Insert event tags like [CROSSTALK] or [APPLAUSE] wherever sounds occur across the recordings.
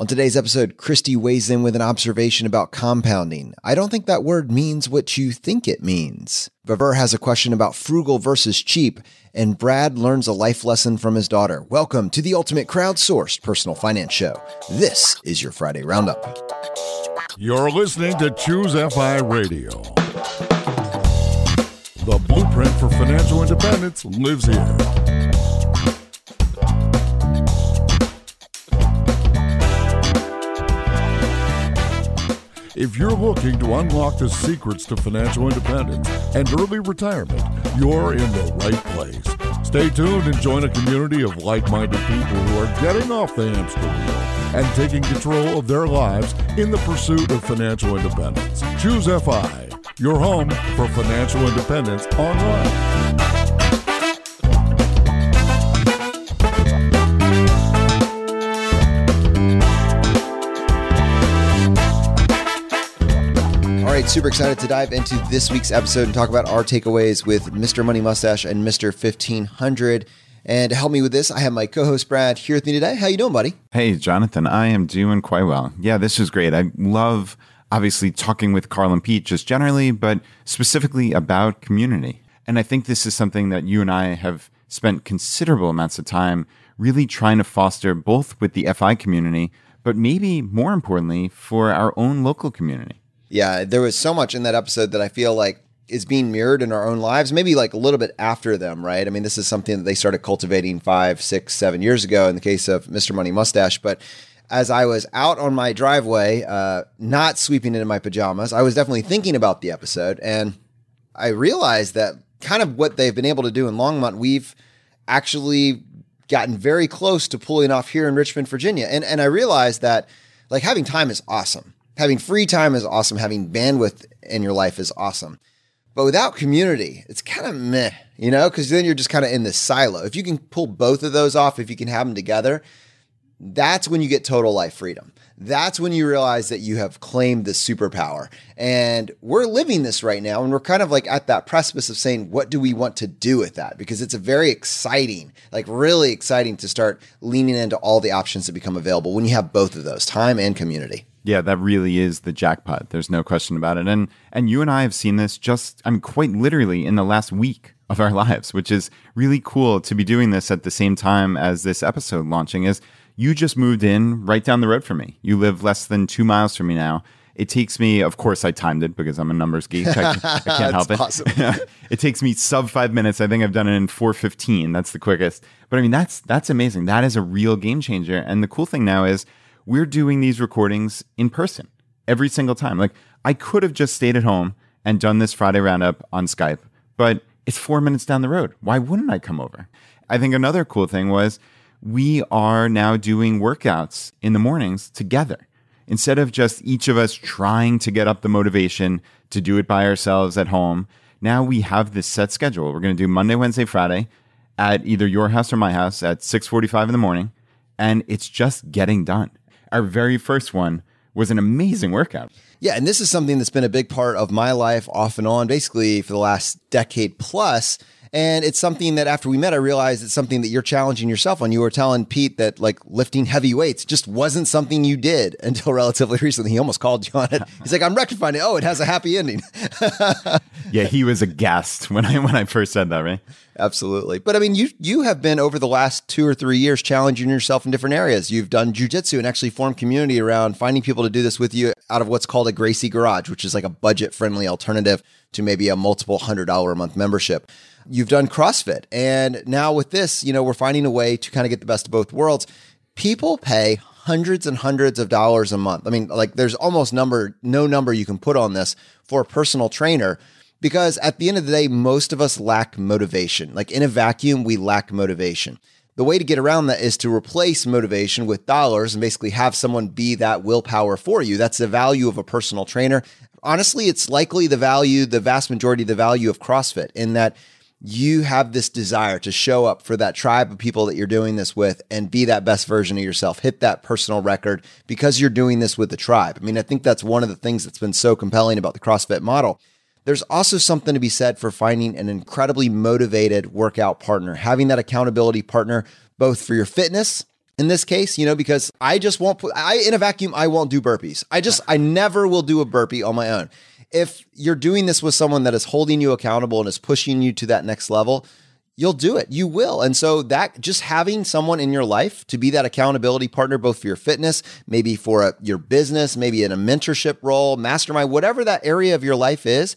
On today's episode, Christy weighs in with an observation about compounding. I don't think that word means what you think it means. Vavur has a question about frugal versus cheap, and Brad learns a life lesson from his daughter. Welcome to the ultimate crowdsourced personal finance show. This is your Friday Roundup. You're listening to Choose FI Radio. The blueprint for financial independence lives here. If you're looking to unlock the secrets to financial independence and early retirement, you're in the right place. Stay tuned and join a community of like minded people who are getting off the hamster wheel and taking control of their lives in the pursuit of financial independence. Choose FI, your home for financial independence online. Right, super excited to dive into this week's episode and talk about our takeaways with Mr. Money Mustache and Mr. 1500. And to help me with this, I have my co-host Brad here with me today. How you doing, buddy? Hey, Jonathan. I am doing quite well. Yeah, this is great. I love obviously talking with Carl and Pete just generally, but specifically about community. And I think this is something that you and I have spent considerable amounts of time really trying to foster both with the FI community, but maybe more importantly for our own local community. Yeah, there was so much in that episode that I feel like is being mirrored in our own lives, maybe like a little bit after them, right? I mean, this is something that they started cultivating five, six, seven years ago in the case of Mr. Money Mustache. But as I was out on my driveway, uh, not sweeping into my pajamas, I was definitely thinking about the episode. And I realized that kind of what they've been able to do in Longmont, we've actually gotten very close to pulling off here in Richmond, Virginia. And, and I realized that like having time is awesome having free time is awesome. Having bandwidth in your life is awesome. But without community, it's kind of meh, you know, because then you're just kind of in this silo. If you can pull both of those off, if you can have them together, that's when you get total life freedom. That's when you realize that you have claimed the superpower. And we're living this right now. And we're kind of like at that precipice of saying, what do we want to do with that? Because it's a very exciting, like really exciting to start leaning into all the options that become available when you have both of those time and community. Yeah, that really is the jackpot. There's no question about it. And and you and I have seen this just I mean quite literally in the last week of our [LAUGHS] lives, which is really cool to be doing this at the same time as this episode launching is you just moved in right down the road from me. You live less than 2 miles from me now. It takes me, of course, I timed it because I'm a numbers geek. I, I [LAUGHS] can't help it. Awesome. [LAUGHS] it takes me sub five minutes. I think I've done it in 4:15. That's the quickest. But I mean, that's that's amazing. That is a real game changer. And the cool thing now is we're doing these recordings in person every single time. Like I could have just stayed at home and done this Friday roundup on Skype, but it's four minutes down the road. Why wouldn't I come over? I think another cool thing was we are now doing workouts in the mornings together. Instead of just each of us trying to get up the motivation to do it by ourselves at home, now we have this set schedule. We're going to do Monday, Wednesday, Friday at either your house or my house at 6:45 in the morning, and it's just getting done our very first one was an amazing workout. Yeah, and this is something that's been a big part of my life off and on, basically for the last decade plus. And it's something that after we met, I realized it's something that you're challenging yourself on. You were telling Pete that like lifting heavy weights just wasn't something you did [LAUGHS] until relatively recently. He almost called you on it. [LAUGHS] He's like, I'm rectifying it. Oh, it has a happy ending. [LAUGHS] yeah, he was aghast when I when I first said that, right? Absolutely. But I mean, you you have been over the last two or three years challenging yourself in different areas. You've done jujitsu and actually formed community around finding people to do this with you out of what's called a Gracie Garage, which is like a budget friendly alternative to maybe a multiple hundred dollar a month membership. You've done CrossFit. And now with this, you know, we're finding a way to kind of get the best of both worlds. People pay hundreds and hundreds of dollars a month. I mean, like there's almost number no number you can put on this for a personal trainer because at the end of the day, most of us lack motivation. Like in a vacuum, we lack motivation. The way to get around that is to replace motivation with dollars and basically have someone be that willpower for you. That's the value of a personal trainer. Honestly, it's likely the value, the vast majority of the value of CrossFit in that you have this desire to show up for that tribe of people that you're doing this with and be that best version of yourself, hit that personal record because you're doing this with the tribe. I mean, I think that's one of the things that's been so compelling about the CrossFit model there's also something to be said for finding an incredibly motivated workout partner, having that accountability partner, both for your fitness in this case, you know, because I just won't put I in a vacuum, I won't do burpees. I just I never will do a burpee on my own. If you're doing this with someone that is holding you accountable and is pushing you to that next level, you'll do it. You will. And so that just having someone in your life to be that accountability partner, both for your fitness, maybe for a, your business, maybe in a mentorship role, mastermind, whatever that area of your life is,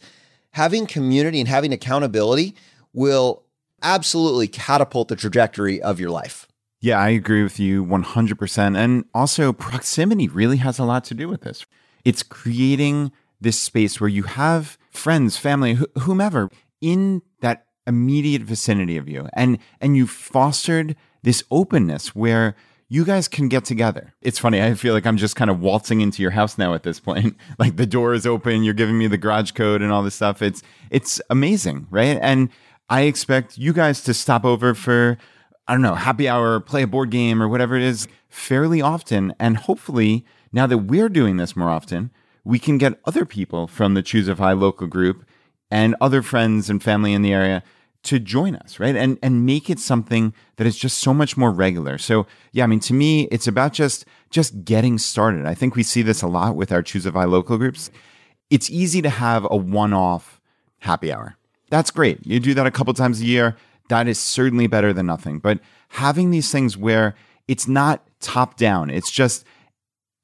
having community and having accountability will absolutely catapult the trajectory of your life. Yeah, I agree with you 100%. And also, proximity really has a lot to do with this. It's creating this space where you have friends, family, wh- whomever in that immediate vicinity of you and and you fostered this openness where you guys can get together. It's funny. I feel like I'm just kind of waltzing into your house now at this point. [LAUGHS] like the door is open, you're giving me the garage code and all this stuff. It's it's amazing, right? And I expect you guys to stop over for I don't know, happy hour, play a board game or whatever it is fairly often and hopefully now that we're doing this more often, we can get other people from the Choose FI local group and other friends and family in the area to join us, right? And and make it something that is just so much more regular. So yeah, I mean to me, it's about just just getting started. I think we see this a lot with our Choose FI local groups. It's easy to have a one-off happy hour. That's great. You do that a couple times a year. That is certainly better than nothing. But having these things where it's not top down, it's just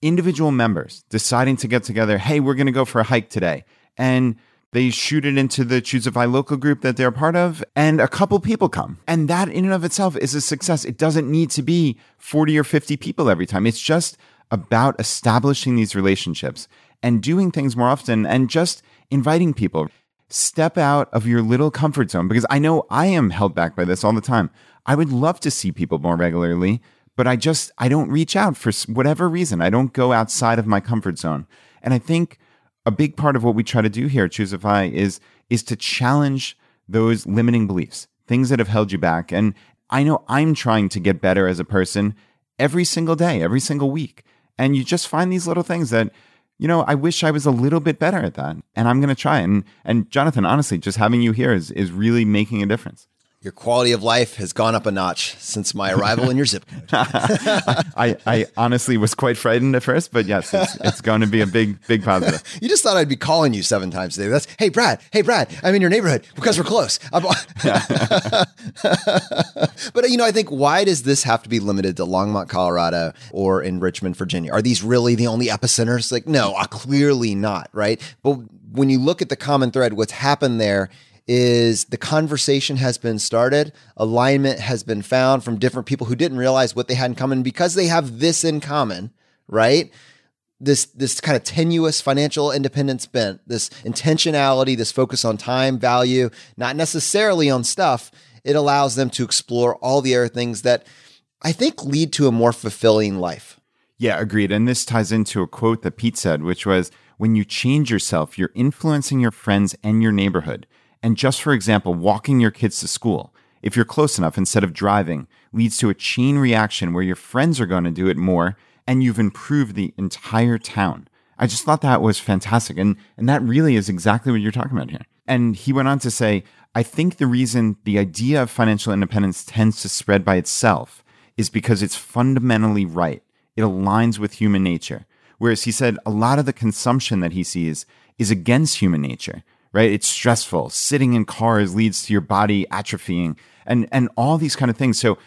individual members deciding to get together. Hey, we're going to go for a hike today. And they shoot it into the Choose a FI local group that they're part of, and a couple people come. And that in and of itself is a success. It doesn't need to be 40 or 50 people every time. It's just about establishing these relationships and doing things more often and just inviting people. Step out of your little comfort zone because I know I am held back by this all the time. I would love to see people more regularly, but I just, I don't reach out for whatever reason. I don't go outside of my comfort zone. And I think a big part of what we try to do here at Choose FI is is to challenge those limiting beliefs, things that have held you back. And I know I'm trying to get better as a person every single day, every single week. And you just find these little things that, you know, I wish I was a little bit better at that. And I'm going to try. And and Jonathan, honestly, just having you here is is really making a difference your quality of life has gone up a notch since my arrival in your zip code. [LAUGHS] I, I honestly was quite frightened at first, but yes, it's, it's going to be a big, big positive. [LAUGHS] you just thought I'd be calling you seven times a day. That's, hey, Brad, hey, Brad, I'm in your neighborhood because we're close. [LAUGHS] but, you know, I think why does this have to be limited to Longmont, Colorado or in Richmond, Virginia? Are these really the only epicenters? Like, no, uh, clearly not, right? But when you look at the common thread, what's happened there is the conversation has been started, alignment has been found from different people who didn't realize what they had in common because they have this in common, right? This this kind of tenuous financial independence bent, this intentionality, this focus on time, value, not necessarily on stuff. It allows them to explore all the other things that I think lead to a more fulfilling life. Yeah, agreed. And this ties into a quote that Pete said, which was when you change yourself, you're influencing your friends and your neighborhood. And just for example, walking your kids to school, if you're close enough instead of driving, leads to a chain reaction where your friends are going to do it more and you've improved the entire town. I just thought that was fantastic. And, and that really is exactly what you're talking about here. And he went on to say, I think the reason the idea of financial independence tends to spread by itself is because it's fundamentally right. It aligns with human nature. Whereas he said a lot of the consumption that he sees is against human nature right? It's stressful. Sitting in cars leads to your body atrophying and, and all these kind of things. So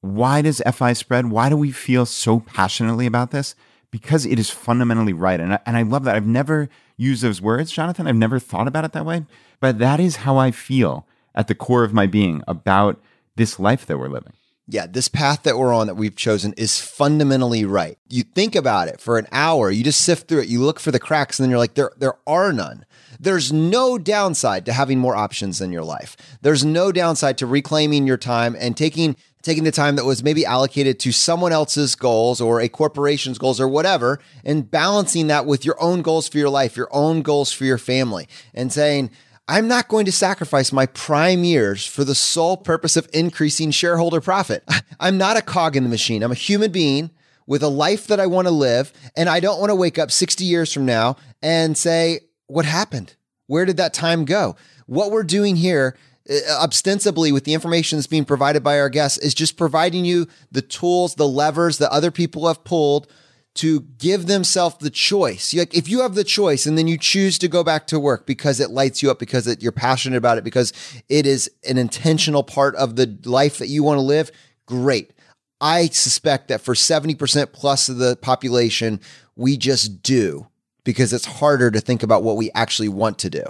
why does FI spread? Why do we feel so passionately about this? Because it is fundamentally right. And I, and I love that. I've never used those words, Jonathan. I've never thought about it that way, but that is how I feel at the core of my being about this life that we're living. Yeah, this path that we're on that we've chosen is fundamentally right. You think about it for an hour, you just sift through it, you look for the cracks, and then you're like, there, there are none. There's no downside to having more options in your life. There's no downside to reclaiming your time and taking taking the time that was maybe allocated to someone else's goals or a corporation's goals or whatever and balancing that with your own goals for your life, your own goals for your family and saying, I'm not going to sacrifice my prime years for the sole purpose of increasing shareholder profit. [LAUGHS] I'm not a cog in the machine. I'm a human being with a life that I want to live. And I don't want to wake up 60 years from now and say, what happened? Where did that time go? What we're doing here uh, ostensibly with the information that's being provided by our guests is just providing you the tools, the levers that other people have pulled to give themselves the choice. Like if you have the choice and then you choose to go back to work because it lights you up, because it, you're passionate about it, because it is an intentional part of the life that you want to live, great. I suspect that for 70% plus of the population, we just do because it's harder to think about what we actually want to do.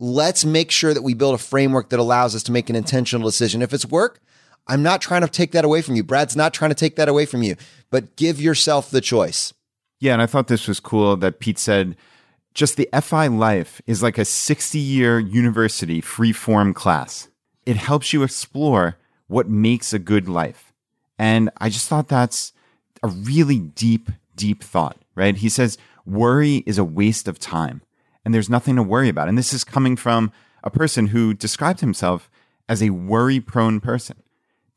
Let's make sure that we build a framework that allows us to make an intentional decision. If it's work, I'm not trying to take that away from you. Brad's not trying to take that away from you, but give yourself the choice. Yeah, and I thought this was cool that Pete said just the FI life is like a 60 year university free form class. It helps you explore what makes a good life. And I just thought that's a really deep, deep thought, right? He says, worry is a waste of time and there's nothing to worry about. And this is coming from a person who described himself as a worry prone person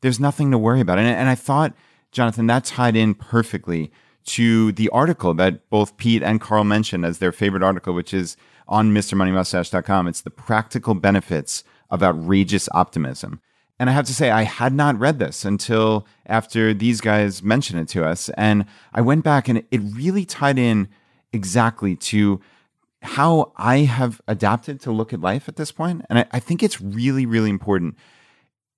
there's nothing to worry about. And, and I thought, Jonathan, that tied in perfectly to the article that both Pete and Carl mentioned as their favorite article, which is on MrMoneyMustache.com. It's the practical benefits of outrageous optimism. And I have to say, I had not read this until after these guys mentioned it to us. And I went back and it really tied in exactly to how I have adapted to look at life at this point. And I, I think it's really, really important.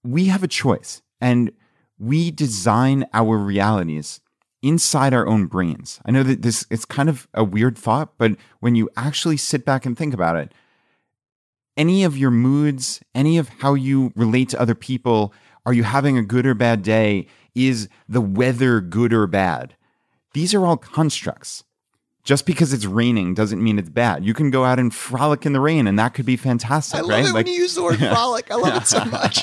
We have a choice and we design our realities inside our own brains. I know that this it's kind of a weird thought, but when you actually sit back and think about it, any of your moods, any of how you relate to other people, are you having a good or bad day? Is the weather good or bad? These are all constructs. Just because it's raining doesn't mean it's bad. You can go out and frolic in the rain, and that could be fantastic. I love right? it like, when you use the word [LAUGHS] frolic. I love it so much.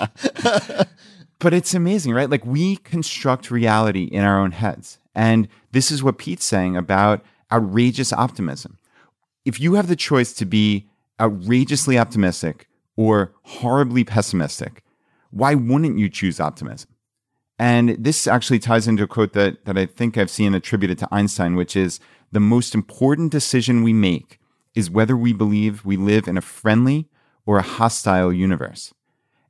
[LAUGHS] But it's amazing, right? Like we construct reality in our own heads. And this is what Pete's saying about outrageous optimism. If you have the choice to be outrageously optimistic or horribly pessimistic, why wouldn't you choose optimism? And this actually ties into a quote that, that I think I've seen attributed to Einstein, which is the most important decision we make is whether we believe we live in a friendly or a hostile universe.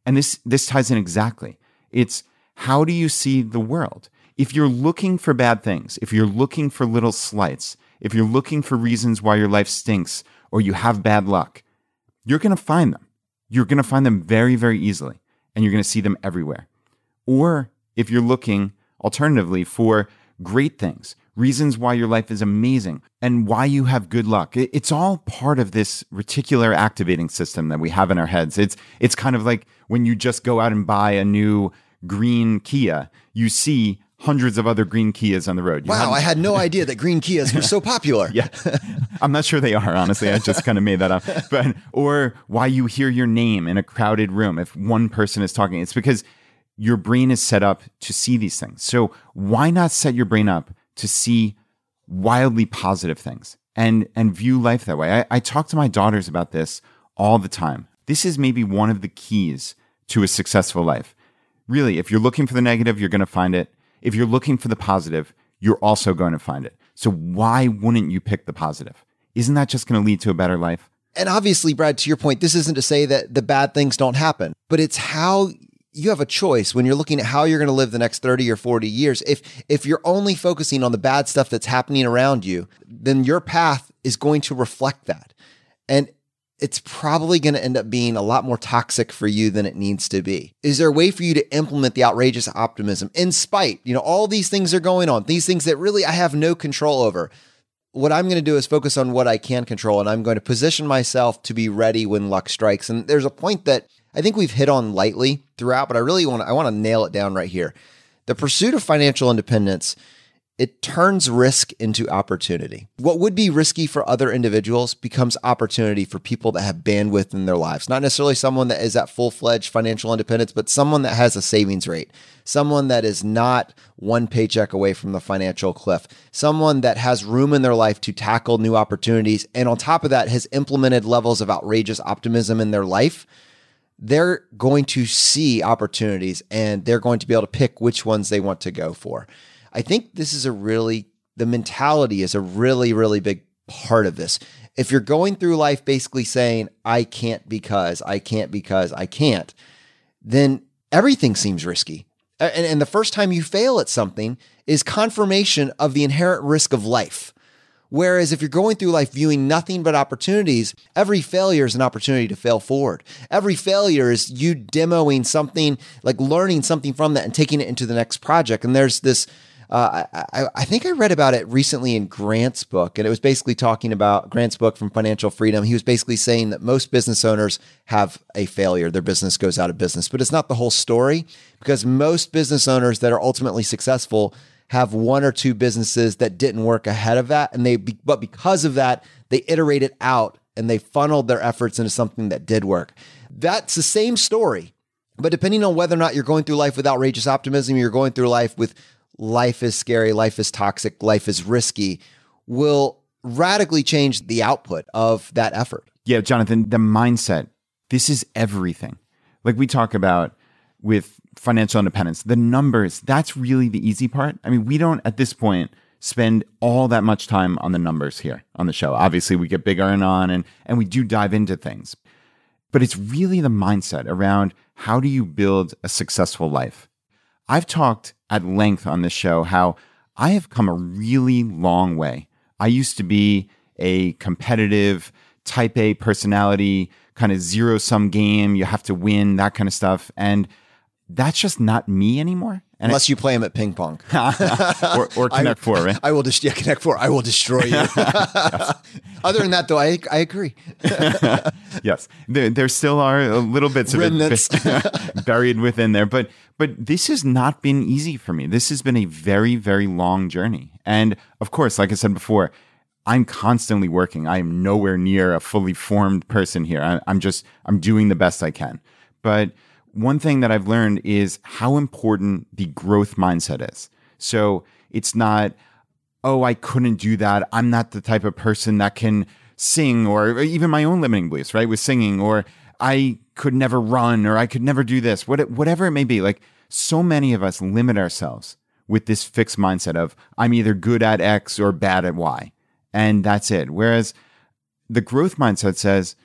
And this, this ties in exactly. It's how do you see the world? If you're looking for bad things, if you're looking for little slights, if you're looking for reasons why your life stinks or you have bad luck, you're going to find them. You're going to find them very, very easily, and you're going to see them everywhere. Or if you're looking alternatively for great things, reasons why your life is amazing, and why you have good luck. It's all part of this reticular activating system that we have in our heads. It's it's kind of like when you just go out and buy a new green Kia, you see hundreds of other green Kias on the road. You wow, I had no [LAUGHS] idea that green Kias were so popular. yeah. [LAUGHS] I'm not sure they are, honestly. I just kind of made that up. But or why you hear your name in a crowded room if one person is talking. It's because your brain is set up to see these things. So why not set your brain up to see wildly positive things and and view life that way. I, I talk to my daughters about this all the time. This is maybe one of the keys to a successful life. Really, if you're looking for the negative, you're going to find it. If you're looking for the positive, you're also going to find it. So why wouldn't you pick the positive? Isn't that just going to lead to a better life? And obviously, Brad, to your point, this isn't to say that the bad things don't happen, but it's how you have a choice when you're looking at how you're going to live the next 30 or 40 years. If if you're only focusing on the bad stuff that's happening around you, then your path is going to reflect that. And it's probably going to end up being a lot more toxic for you than it needs to be. Is there a way for you to implement the outrageous optimism in spite, you know, all these things are going on, these things that really I have no control over. What I'm going to do is focus on what I can control and I'm going to position myself to be ready when luck strikes. And there's a point that I think we've hit on lightly throughout, but I really want I want to nail it down right here. The pursuit of financial independence, it turns risk into opportunity. What would be risky for other individuals becomes opportunity for people that have bandwidth in their lives. Not necessarily someone that is at full fledged financial independence, but someone that has a savings rate, someone that is not one paycheck away from the financial cliff, someone that has room in their life to tackle new opportunities. And on top of that, has implemented levels of outrageous optimism in their life they're going to see opportunities and they're going to be able to pick which ones they want to go for. I think this is a really, the mentality is a really, really big part of this. if you're going through life basically saying, I can't because, I can't because, I can't, then everything seems risky. And, and the first time you fail at something is confirmation of the inherent risk of life. Whereas if you're going through life viewing nothing but opportunities, every failure is an opportunity to fail forward. Every failure is you demoing something, like learning something from that and taking it into the next project. And there's this, uh, I, I, think I read about it recently in Grant's book, and it was basically talking about Grant's book from Financial Freedom. He was basically saying that most business owners have a failure, their business goes out of business, but it's not the whole story because most business owners that are ultimately successful have one or two businesses that didn't work ahead of that. And they but because of that they iterated out and they funneled their efforts into something that did work. That's the same story. But depending on whether or not you're going through life with outrageous optimism you're going through life with life is scary life is toxic life is risky will radically change the output of that effort. Yeah jonathan the mindset this is everything. Like we talk about with financial independence. The numbers, that's really the easy part. I mean, we don't at this point spend all that much time on the numbers here on the show. Obviously, we get bigger and on and and we do dive into things. But it's really the mindset around how do you build a successful life? I've talked at length on this show how I have come a really long way. I used to be a competitive type A personality, kind of zero sum game, you have to win, that kind of stuff. And that's just not me anymore. And Unless it, you play him at ping pong [LAUGHS] or, or [LAUGHS] Connect I, Four, right? I will just yeah, Connect Four. I will destroy you. [LAUGHS] Other than that, though, I I agree. yes, there, there still are little bits of Remnants. it buried within there, but but this has not been easy for me. This has been a very very long journey, and of course, like I said before, I'm constantly working. I am nowhere near a fully formed person here. I, I'm just I'm doing the best I can, but one thing that I've learned is how important the growth mindset is. So it's not, oh, I couldn't do that. I'm not the type of person that can sing or even my own limiting beliefs, right? With singing or I could never run or I could never do this, whatever it may be. Like so many of us limit ourselves with this fixed mindset of I'm either good at X or bad at Y. And that's it. Whereas the growth mindset says,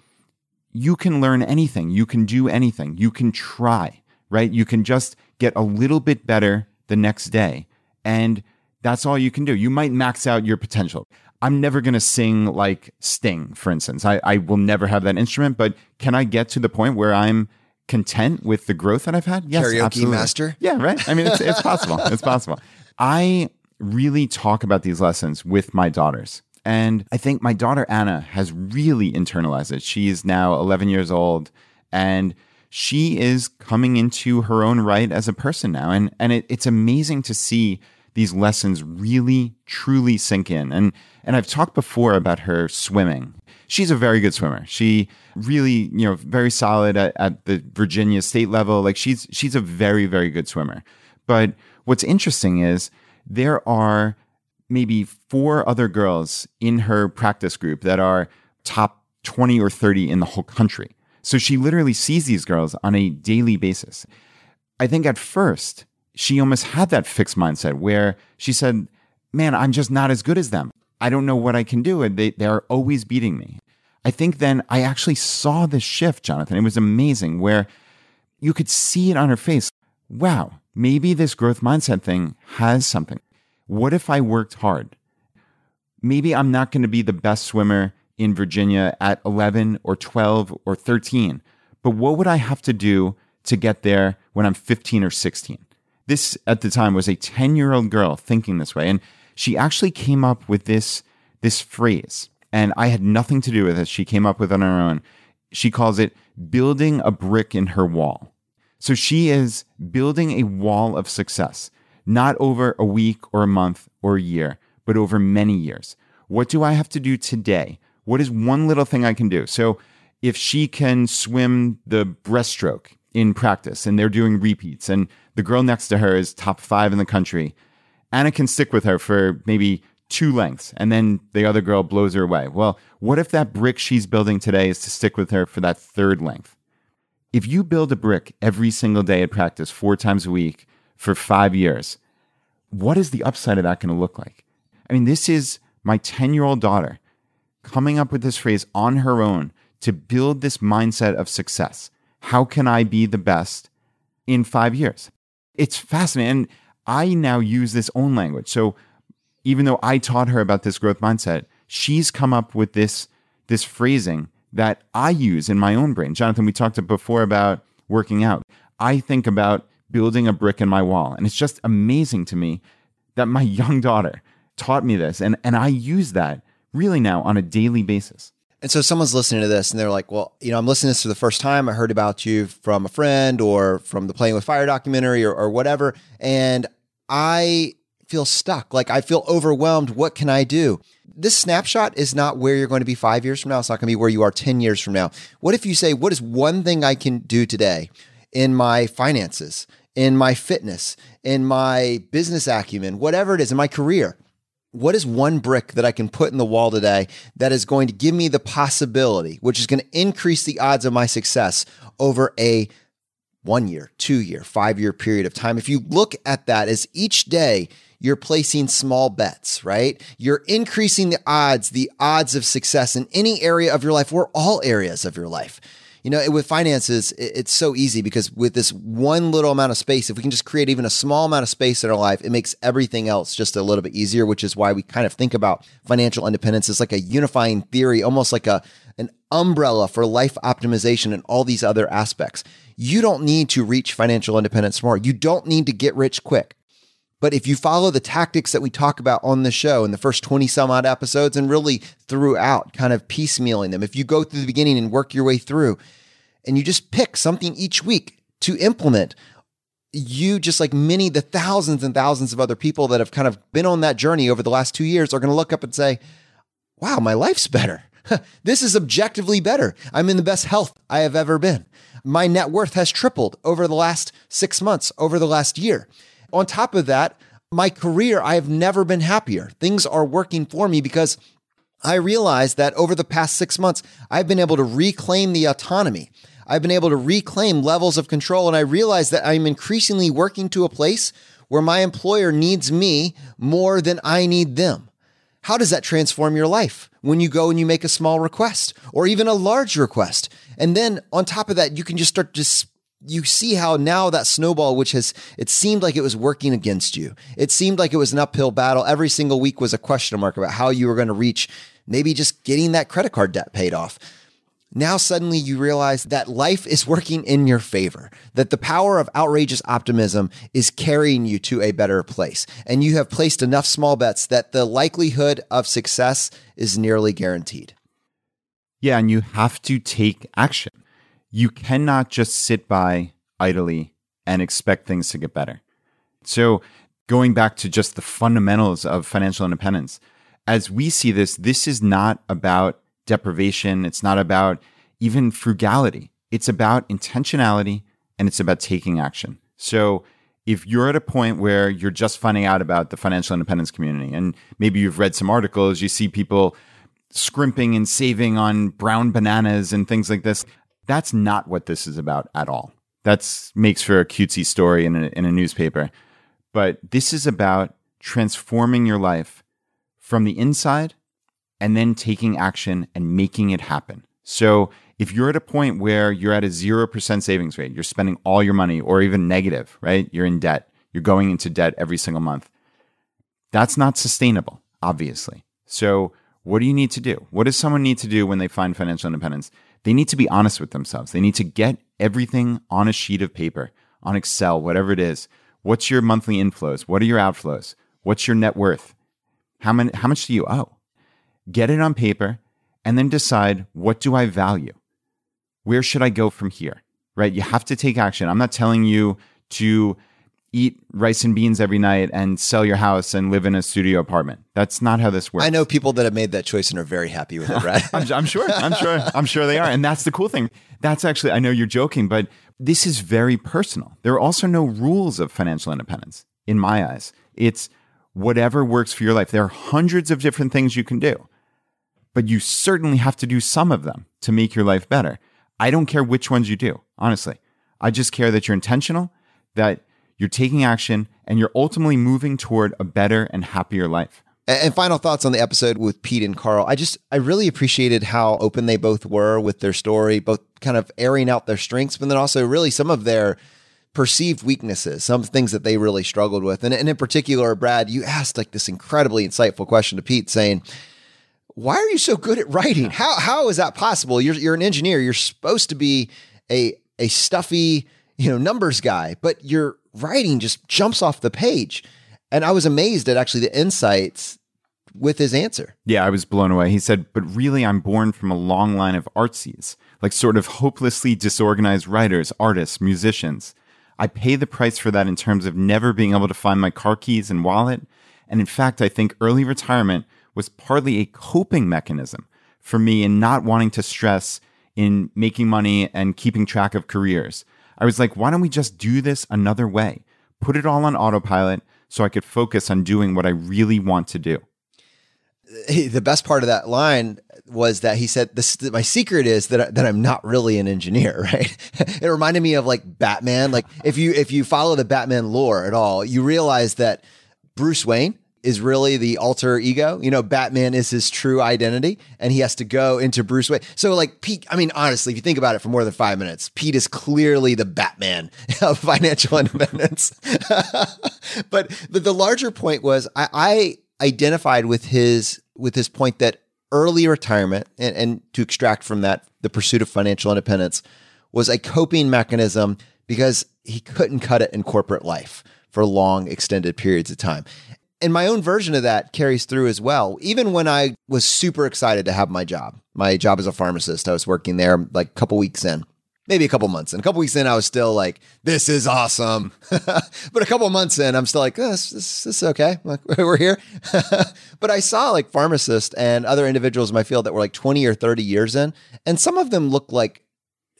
you can learn anything. You can do anything. You can try, right? You can just get a little bit better the next day. And that's all you can do. You might max out your potential. I'm never going to sing like Sting, for instance. I, I will never have that instrument, but can I get to the point where I'm content with the growth that I've had? Yes, Karaoke absolutely. master? Yeah, right. I mean, it's, it's possible. It's possible. [LAUGHS] I really talk about these lessons with my daughters. And I think my daughter Anna has really internalized it. She is now 11 years old and she is coming into her own right as a person now. And, and it, it's amazing to see these lessons really, truly sink in. And, and I've talked before about her swimming. She's a very good swimmer. She really, you know, very solid at, at the Virginia state level. Like she's, she's a very, very good swimmer. But what's interesting is there are maybe four other girls in her practice group that are top 20 or 30 in the whole country. So she literally sees these girls on a daily basis. I think at first, she almost had that fixed mindset where she said, Man, I'm just not as good as them. I don't know what I can do. And they, they're always beating me. I think then I actually saw this shift, Jonathan. It was amazing where you could see it on her face. Wow, maybe this growth mindset thing has something. What if I worked hard? Maybe I'm not going to be the best swimmer in Virginia at 11 or 12 or 13, but what would I have to do to get there when I'm 15 or 16? This at the time was a 10 year old girl thinking this way. And she actually came up with this, this phrase. And I had nothing to do with it. She came up with it on her own. She calls it building a brick in her wall. So she is building a wall of success not over a week or a month or a year, but over many years. What do I have to do today? What is one little thing I can do? So if she can swim the breaststroke in practice and they're doing repeats and the girl next to her is top five in the country, Anna can stick with her for maybe two lengths and then the other girl blows her away. Well, what if that brick she's building today is to stick with her for that third length? If you build a brick every single day at practice, four times a week, for five years. What is the upside of that going to look like? I mean, this is my 10 year old daughter coming up with this phrase on her own to build this mindset of success. How can I be the best in five years? It's fascinating. And I now use this own language. So even though I taught her about this growth mindset, she's come up with this, this phrasing that I use in my own brain. Jonathan, we talked before about working out. I think about building a brick in my wall. And it's just amazing to me that my [LAUGHS] young daughter taught me this. And, and I use that really now on a daily basis. And so someone's listening to this and they're like, well, you know, I'm listening to this for the first time. I heard about you from a friend or from the Playing with Fire documentary or, or whatever. And I feel stuck. Like I feel overwhelmed. What can I do? This snapshot is not where you're going to be five years from now. It's not going to be where you are 10 years from now. What if you say, what is one thing I can do today in my finances, in my fitness, in my business acumen, whatever it is, in my career? What is one brick that I can put in the wall today that is going to give me the possibility, which is going to increase the odds of my success over a one year, two year, five year period of time? If you look at that as each day, you're placing small bets, right? You're increasing the odds, the odds of success in any area of your life or all areas of your life you know, with finances, it's so easy because with this one little amount of space, if we can just create even a small amount of space in our life, it makes everything else just a little bit easier, which is why we kind of think about financial independence as like a unifying theory, almost like a an umbrella for life optimization and all these other aspects. You don't need to reach financial independence tomorrow. You don't need to get rich quick. But if you follow the tactics that we talk about on the show in the first 20 some odd episodes and really throughout, kind of piecemealing them, if you go through the beginning and work your way through and you just pick something each week to implement, you just like many, the thousands and thousands of other people that have kind of been on that journey over the last two years are going to look up and say, wow, my life's better. [LAUGHS] this is objectively better. I'm in the best health I have ever been. My net worth has tripled over the last six months, over the last year. On top of that, my career, I have never been happier. Things are working for me because I realized that over the past six months, I've been able to reclaim the autonomy. I've been able to reclaim levels of control. And I realize that I'm increasingly working to a place where my employer needs me more than I need them. How does that transform your life when you go and you make a small request or even a large request? And then on top of that, you can just start to you see how now that snowball, which has, it seemed like it was working against you. It seemed like it was an uphill battle. Every single week was a question mark about how you were going to reach maybe just getting that credit card debt paid off. Now suddenly you realize that life is working in your favor, that the power of outrageous optimism is carrying you to a better place. And you have placed enough small bets that the likelihood of success is nearly guaranteed. Yeah, and you have to take action. You cannot just sit by idly and expect things to get better. So, going back to just the fundamentals of financial independence, as we see this, this is not about deprivation. It's not about even frugality. It's about intentionality and it's about taking action. So if you're at a point where you're just finding out about the financial independence community and maybe you've read some articles, you see people scrimping and saving on brown bananas and things like this. That's not what this is about at all. That makes for a cutesy story in a, in a newspaper. But this is about transforming your life from the inside and then taking action and making it happen. So if you're at a point where you're at a 0% savings rate, you're spending all your money or even negative, right? You're in debt, you're going into debt every single month. That's not sustainable, obviously. So what do you need to do? What does someone need to do when they find financial independence? They need to be honest with themselves. They need to get everything on a sheet of paper, on Excel, whatever it is. What's your monthly inflows? What are your outflows? What's your net worth? How, many, how much do you owe? get it on paper, and then decide what do I value? Where should I go from here? Right? You have to take action. I'm not telling you to eat rice and beans every night and sell your house and live in a studio apartment. That's not how this works. I know people that have made that choice and are very happy with it, right? [LAUGHS] I'm, I'm sure. I'm sure. I'm sure they are. And that's the cool thing. That's actually, I know you're joking, but this is very personal. There are also no rules of financial independence in my eyes. It's whatever works for your life. There are hundreds of different things you can do but you certainly have to do some of them to make your life better. I don't care which ones you do, honestly. I just care that you're intentional, that you're taking action, and you're ultimately moving toward a better and happier life. And, final thoughts on the episode with Pete and Carl. I just, I really appreciated how open they both were with their story, both kind of airing out their strengths, but then also really some of their perceived weaknesses, some things that they really struggled with. And, and in particular, Brad, you asked like this incredibly insightful question to Pete saying, why are you so good at writing? How, how is that possible? You're, you're an engineer. You're supposed to be a, a stuffy, you know, numbers guy, but your writing just jumps off the page. And I was amazed at actually the insights with his answer. Yeah, I was blown away. He said, But really, I'm born from a long line of artsies, like sort of hopelessly disorganized writers, artists, musicians. I pay the price for that in terms of never being able to find my car keys and wallet. And in fact, I think early retirement was partly a coping mechanism for me in not wanting to stress in making money and keeping track of careers. I was like, why don't we just do this another way? Put it all on autopilot so I could focus on doing what I really want to do. The best part of that line was that he said, "This my secret is that that I'm not really an engineer." [LAUGHS] Right? it reminded me of like Batman. Like if you if you follow the Batman lore at all, you realize that Bruce Wayne is really the alter ego. You know, Batman is his true identity and he has to go into Bruce Wayne. So like Pete, I mean, honestly, if you think about it for more than five minutes, Pete is clearly the Batman [LAUGHS] of financial independence. [LAUGHS] but, but the larger point was I, I identified with his, with his point that early retirement and, and to extract from that the pursuit of financial independence was a coping mechanism because he couldn't cut it in corporate life for long extended periods of time and my own version of that carries through as well. Even when I was super excited to have my job, my job as a pharmacist, I was working there like a couple weeks in, maybe a couple months in. A couple weeks in, I was still like, "This is awesome," [LAUGHS] but a couple months in, I'm still like, oh, "This, this, this is okay. [LAUGHS] We're here." [LAUGHS] but I saw like pharmacists and other individuals in my field that were like 20 or 30 years in, and some of them looked like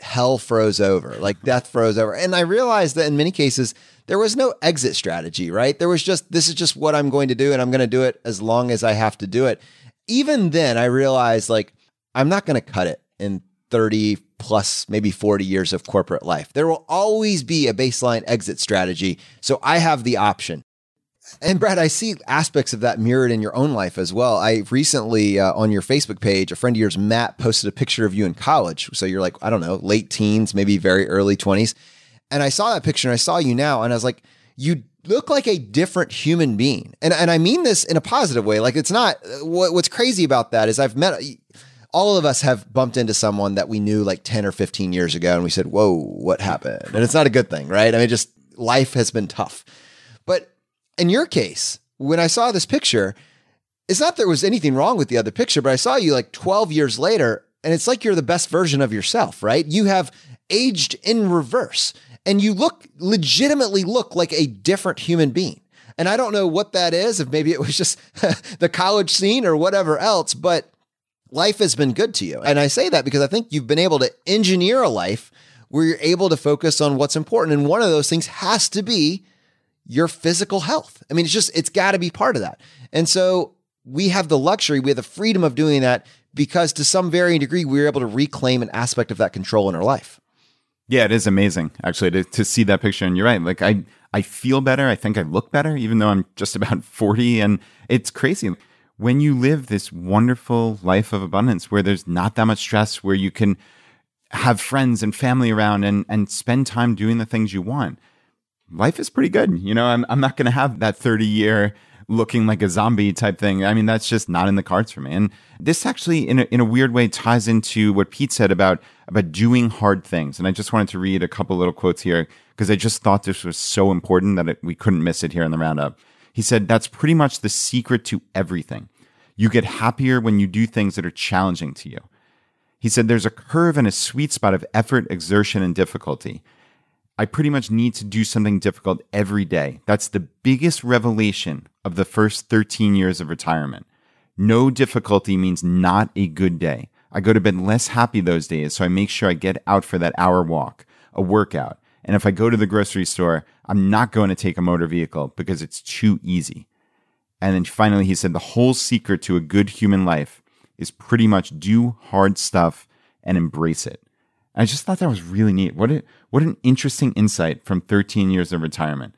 hell froze over, like death froze over, and I realized that in many cases there was no exit strategy, right? There was just, this is just what I'm going to do, and I'm going to do it as long as I have to do it. Even then, I realized like, I'm not going to cut it in 30 plus, maybe 40 years of corporate life. There will always be a baseline exit strategy. So I have the option. And Brad, I see aspects of that mirrored in your own life as well. I recently, uh, on your Facebook page, a friend of yours, Matt, posted a picture of you in college. So you're like, I don't know, late teens, maybe very early 20s. And I saw that picture and I saw you now and I was like, you look like a different human being. And, and I mean this in a positive way. Like it's not what, what's crazy about that is I've met all of us have bumped into someone that we knew like 10 or 15 years ago and we said, whoa, what happened? And it's not a good thing, right? I mean, just life has been tough. But in your case, when I saw this picture, it's not there was anything wrong with the other picture, but I saw you like 12 years later and it's like you're the best version of yourself, right? You have aged in reverse and you look legitimately look like a different human being. And I don't know what that is, if maybe it was just [LAUGHS] the college scene or whatever else, but life has been good to you. And I say that because I think you've been able to engineer a life where you're able to focus on what's important. And one of those things has to be your physical health. I mean, it's just, it's got to be part of that. And so we have the luxury, we have the freedom of doing that because to some varying degree, we we're able to reclaim an aspect of that control in our life. Yeah, it is amazing actually to, to see that picture. And you're right. Like I, I feel better. I think I look better, even though I'm just about [LAUGHS] 40. And it's crazy. When you live this wonderful life of abundance where there's not that much stress, where you can have friends and family around and, and spend time doing the things you want, life is pretty good. You know, I'm, I'm not going to have that 30 year looking like a zombie type thing. I mean, that's just not in the cards for me. And this actually, in a, in a weird way, ties into what Pete said about about doing hard things. And I just wanted to read a couple little quotes here because I just thought this was so important that it, we couldn't miss it here in the roundup. He said, "That's pretty much the secret to everything. You get happier when you do things that are challenging to you." He said, "There's a curve and a sweet spot of effort, exertion, and difficulty." I pretty much need to do something difficult every day. That's the biggest revelation of the first 13 years of retirement. No difficulty means not a good day. I go to bed less happy those days, so I make sure I get out for that hour walk, a workout. And if I go to the grocery store, I'm not going to take a motor vehicle because it's too easy. And then finally, he said the whole secret to a good human life is pretty much do hard stuff and embrace it. And I just thought that was really neat. What a, what an interesting insight from 13 years of retirement.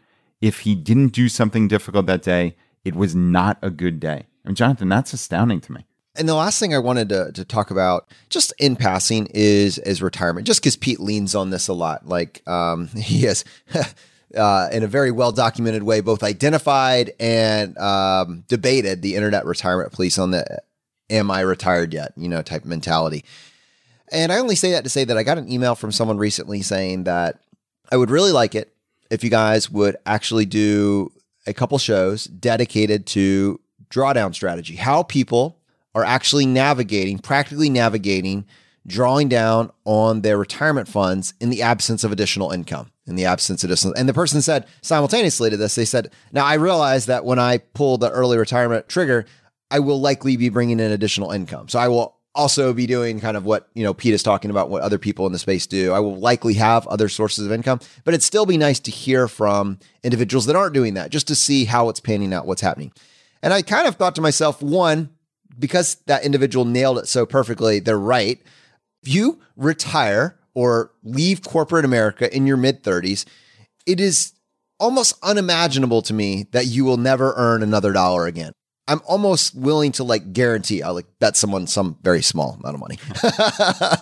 If he didn't do something difficult that day, it was not a good day. I mean, Jonathan, that's astounding to me. And the last thing I wanted to, to talk about, just in passing, is is retirement. Just because Pete leans on this a lot, like um, [LAUGHS] he has, [LAUGHS] uh, in a very well documented way, both identified and um, debated the internet retirement police on the "Am I retired yet?" you know type mentality. And I only say that to say that I got an email from someone recently saying that I would really like it if you guys would actually do a couple shows dedicated to drawdown strategy, how people are actually navigating, practically navigating, drawing down on their retirement funds in the absence of additional income. In the absence of additional, and the person said simultaneously to this, they said, "Now I realize that when I pull the early retirement trigger, I will likely be bringing in additional income. So I will also be doing kind of what you know Pete is talking about, what other people in the space do. I will likely have other sources of income, but it'd still be nice to hear from individuals that aren't doing that, just to see how it's panning out, what's happening." And I kind of thought to myself, one, because that individual nailed it so perfectly, they're right. If you retire or leave corporate America in your mid 30s, it is almost unimaginable to me that you will never earn another dollar again. I'm almost willing to like guarantee I'll like bet someone some very small amount of money,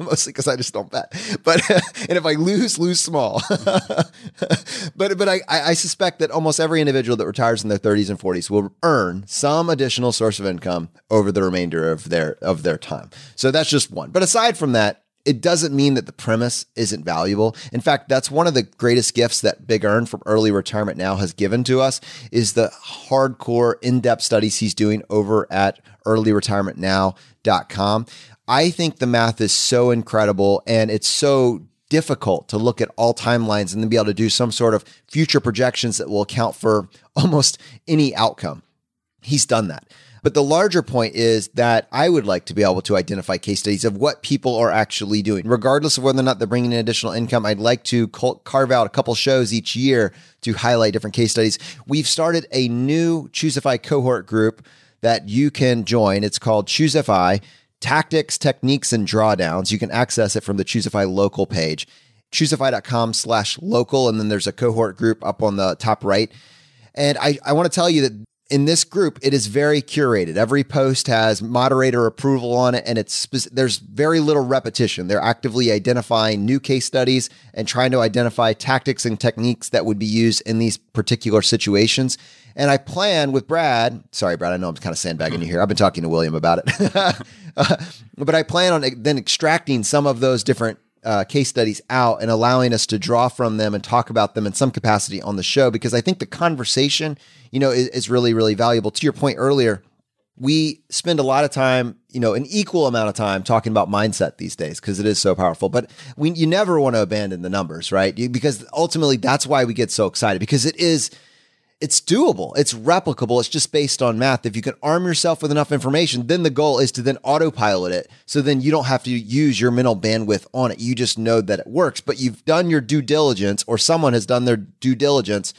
[LAUGHS] mostly because I just don't bet. But [LAUGHS] and if I lose, lose small. [LAUGHS] but but I I suspect that almost every individual that retires in their 30s and 40s will earn some additional source of income over the remainder of their of their time. So that's just one. But aside from that, it doesn't mean that the premise isn't valuable. In fact, that's one of the greatest gifts that Big ERN from Early Retirement Now has given to us is the hardcore in-depth studies he's doing over at earlyretirementnow.com. I think the math is so incredible and it's so difficult to look at all timelines and then be able to do some sort of future projections that will account for [LAUGHS] almost any outcome. He's done that. But the larger point is that I would like to be able to identify case studies of what people are actually doing, regardless of whether or not they're bringing in additional income. I'd like to carve out a couple shows each year to highlight different case studies. We've started a new ChooseFI cohort group that you can join. It's called ChooseFI Tactics, Techniques, and Drawdowns. You can access it from the ChooseFI local page, choosefi.com slash local. And then there's a cohort group up on the top right. And I, I want to tell you that in this group, it is very curated. Every post has moderator approval on it, and it's there's very little repetition. They're actively identifying new case studies and trying to identify tactics and techniques that would be used in these particular situations. And I plan with Brad. Sorry, Brad. I know I'm kind of sandbagging you here. I've been talking to William about it, [LAUGHS] uh, but I plan on then extracting some of those different uh, case studies out and allowing us to draw from them and talk about them in some capacity on the show because I think the conversation, you know, is, is really, really valuable. To your point earlier, we spend a lot of time, you know, an equal amount of time talking about mindset these days because it is so powerful. But we, you never want to abandon the numbers, right? Because ultimately, that's why we get so excited because it is it's doable. It's replicable. It's just based on math. If you can arm yourself with enough information, then the goal is to then autopilot it. So then you don't have to use your mental bandwidth on it. You just know that it works, but you've done your due diligence or someone has done their due diligence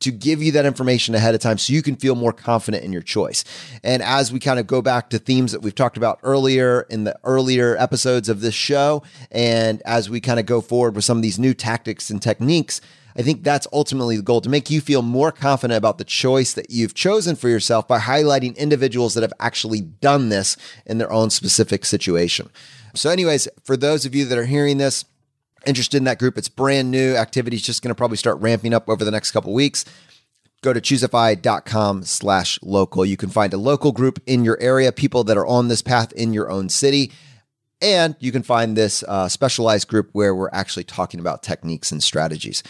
to give you that information ahead of time so you can feel more confident in your choice. And as we kind of go back to themes that we've talked about earlier in the earlier episodes of this show, and as we kind of go forward with some of these new tactics and techniques, I think that's ultimately the goal to make you feel more confident about the choice that you've chosen for yourself by highlighting individuals that have actually done this in their own specific situation. So, anyways, for those of you that are hearing this, interested in that group, it's brand new. Activity's just going to probably start ramping up over the next couple weeks. Go to choosefi.com slash local. You can find a local group in your area, people that are on this path in your own city. And you can find this uh, specialized group where we're actually talking about techniques and strategies.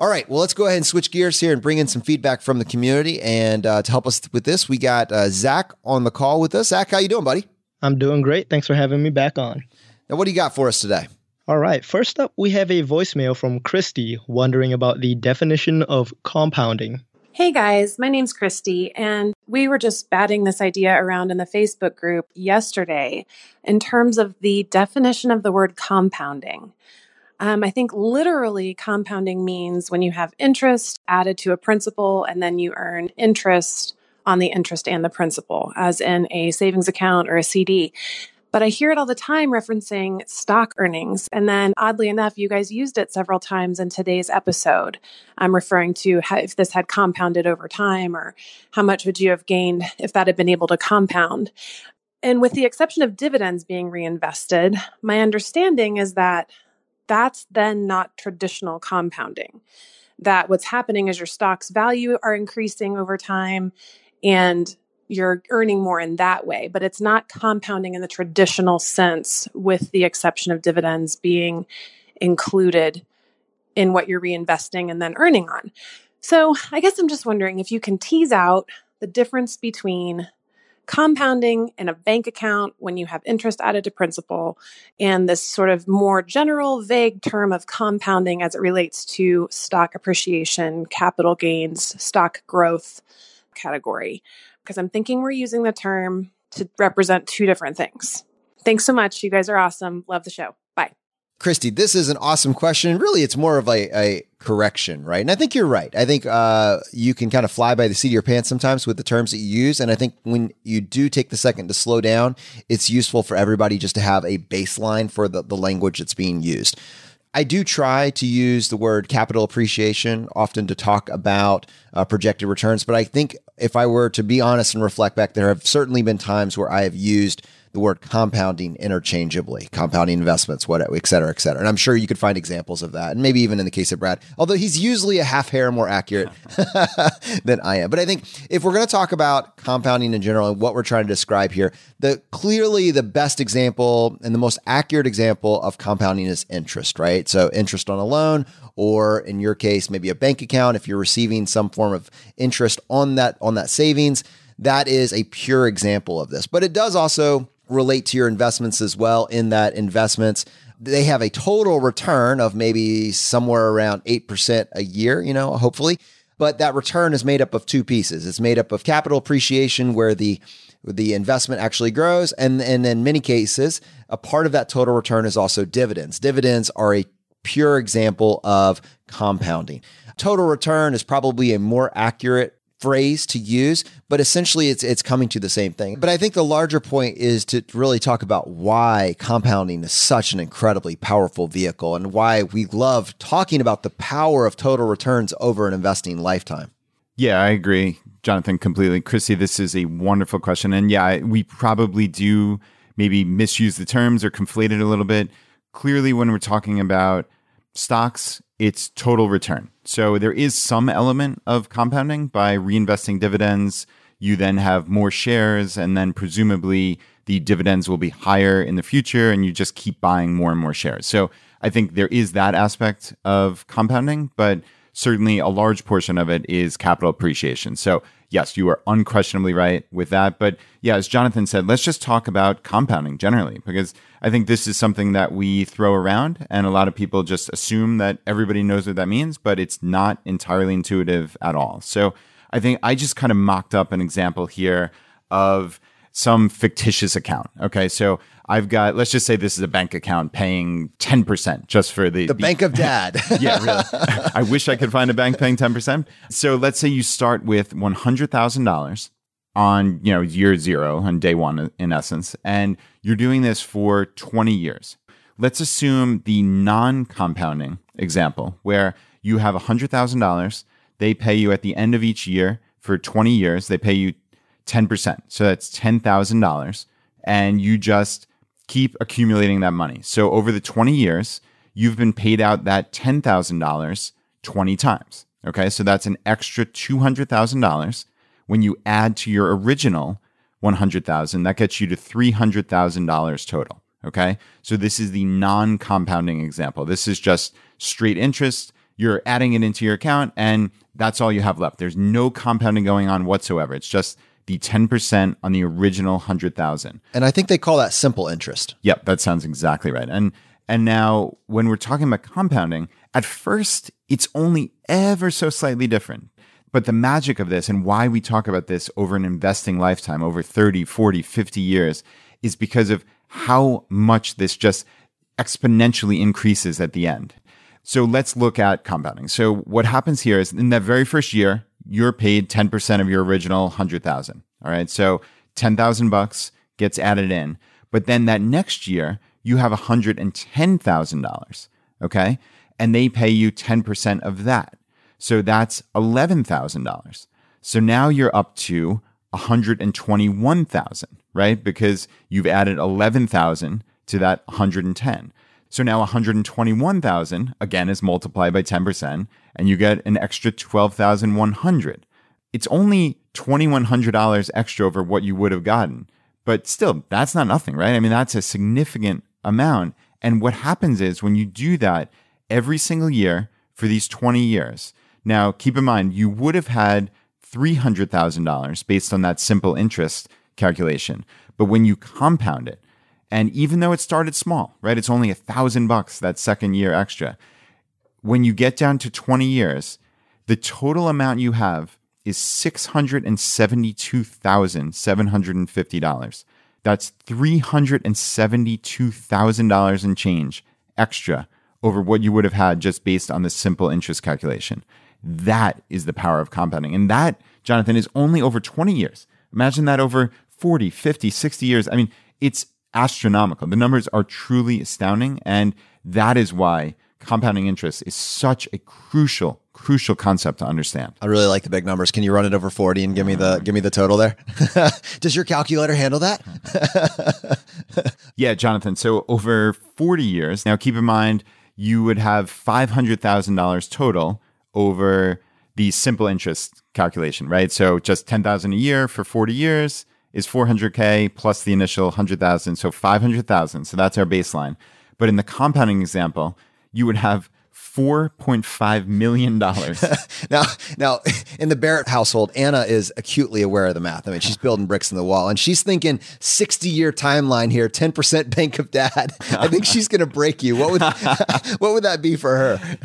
All right, well, let's go ahead and switch gears here and bring in some feedback from the community. And uh, to help us with this, we got uh, Zach on the call with us. Zach, how you doing, buddy? I'm doing great. Thanks for having me back on. Now, what do you got for us today? All right. First up, we have a voicemail from Christy wondering about the definition of compounding. Hey guys, my name's Christy, and we were just batting this idea around in the Facebook group yesterday in terms of the definition of the word compounding. Um, I think literally compounding means when you have interest added to a principal and then you earn interest on the interest and the principal, as in a savings account or a CD. But I hear it all the time referencing stock earnings. And then oddly enough, you guys used it several times in today's episode. I'm referring to how, if this had compounded over time or how much would you have gained if that had been able to compound. And with the exception of dividends being reinvested, my understanding is that that's then not traditional compounding. That what's happening is your stock's value are increasing over time and you're earning more in that way, but it's not compounding in the traditional sense, with the exception of dividends being included in what you're reinvesting and then earning on. So I guess I'm just wondering if you can tease out the difference between compounding in a bank account when you have interest added to principal and this sort of more general vague term of compounding as it relates to stock appreciation, capital gains, stock growth category because I'm thinking we're using the term to represent two different things. Thanks so much. You guys are awesome. Love the show. Christy, this is an awesome question. Really, it's more of a, a correction, right? And I think you're right. I think uh, you can kind of fly by the seat of your pants sometimes with the terms that you use. And I think when you do take the second to slow down, it's useful for everybody just to have a baseline for the, the language that's being used. I do try to use the word capital appreciation often to talk about uh, projected returns, but I think if I were to be honest and reflect back, there have certainly been times where I have used the word compounding interchangeably, compounding investments, what, et cetera, et cetera. And I'm sure you could find examples of that. And maybe even in the case of Brad, although he's usually a half hair more accurate [LAUGHS] than I am. But I think if we're going to talk about compounding in general and what we're trying to describe here, the clearly the best example and the most accurate example of compounding is interest, right? So interest on a loan or in your case, maybe a bank account, if you're receiving some form of interest on that, on that savings, that is a pure example of this. But it does also relate to your investments as well in that investments they have a total return of maybe somewhere around 8% a year, you know, hopefully. But that return is made up of two pieces. It's made up of capital appreciation where the the investment actually grows and and in many cases a part of that total return is also dividends. Dividends are a pure example of compounding. Total return is probably a more accurate phrase to use, but essentially it's it's coming to the same thing. But I think the larger point is to really talk about why compounding is such an incredibly powerful vehicle and why we love talking about the power of total returns over an investing lifetime. Yeah, I agree, Jonathan, completely. Chrissy, this is a wonderful question. And yeah, we probably do maybe misuse the terms or conflate it a little bit. Clearly, when we're talking about stocks, it's total return. So there is some element of compounding by reinvesting dividends. You then have more shares, and then presumably the dividends will be higher in the future, and you just keep buying more and more shares. So I think there is that aspect of compounding, but certainly a large portion of it is capital appreciation. So yes, you are unquestionably right with that. But yeah, as Jonathan said, let's just talk about compounding generally, because I think this is something that we throw around and a lot of people just assume that everybody knows what that means, but it's not entirely intuitive at all. So I think I just kind of mocked up an example here of some fictitious account. Okay. So I've got, let's just say this is a bank account paying 10% just for the, the, the bank of dad. [LAUGHS] yeah, really. [LAUGHS] I wish I could find a bank paying 10%. So let's say you start with $100,000 on, you know, year zero on day one in essence, and you're doing this for 20 years. Let's assume the non compounding example where you have $100,000. They pay you at the end of each year for 20 years. They pay you 10%. So that's $10,000. And you just keep accumulating that money. So over the 20 years, you've been paid out that $10,000 20 times. Okay. So that's an extra $200,000 when you add to your original 100,000, that gets you to $300,000 total. Okay. So this is the non compounding example. This is just straight interest. You're adding it into your account and that's all you have left. There's no compounding going on whatsoever. It's just the 10% on the original 100,000. And I think they call that simple interest. Yep, that sounds exactly right. And and now when we're talking about compounding, at first it's only ever so slightly different. But the magic of this and why we talk about this over an investing lifetime, over 30, 40, 50 years, is because of how much this just exponentially increases at the end. So let's look at compounding. So what happens here is in that very first year, you're paid 10% of your original 100,000. All right. So 10,000 bucks gets added in. But then that next year, you have $110,000. Okay. And they pay you 10% of that. So that's $11,000. So now you're up to 121,000, right? Because you've added 11,000 to that 110. So now 121,000 again is multiplied by 10% and you get an extra 12,100. It's only $2,100 extra over what you would have gotten. But still, that's not nothing, right? I mean, that's a significant amount. And what happens is when you do that every single year for these 20 years, now keep in mind, you would have had $300,000 based on that simple interest calculation. But when you compound it, and even though it started small, right, it's only a thousand bucks that second year extra. When you get down to 20 years, the total amount you have is $672,750. That's $372,000 in change extra over what you would have had just based on the simple interest calculation. That is the power of compounding. And that, Jonathan, is only over 20 years. Imagine that over 40, 50, 60 years. I mean, it's astronomical. The numbers are truly astounding. And that is why compounding interest is such a crucial, crucial concept to understand. I really like the big numbers. Can you run it over 40 and give me the give me the total there? [LAUGHS] Does your calculator handle that? [LAUGHS] yeah, Jonathan. So over 40 years, now keep in mind you would have $500,000 total over the simple interest calculation, right? So just 10,000 a year for 40 years is 400k plus the initial 100,000, so 500,000. So that's our baseline. But in the compounding example, you would have $4.5 million. [LAUGHS] now, now, in the Barrett household, Anna is acutely aware of the math. I mean, she's building bricks in the wall and she's thinking 60 year timeline here, 10% [LAUGHS] bank of dad. I think she's going to break you. What would, [LAUGHS] what would that be for her?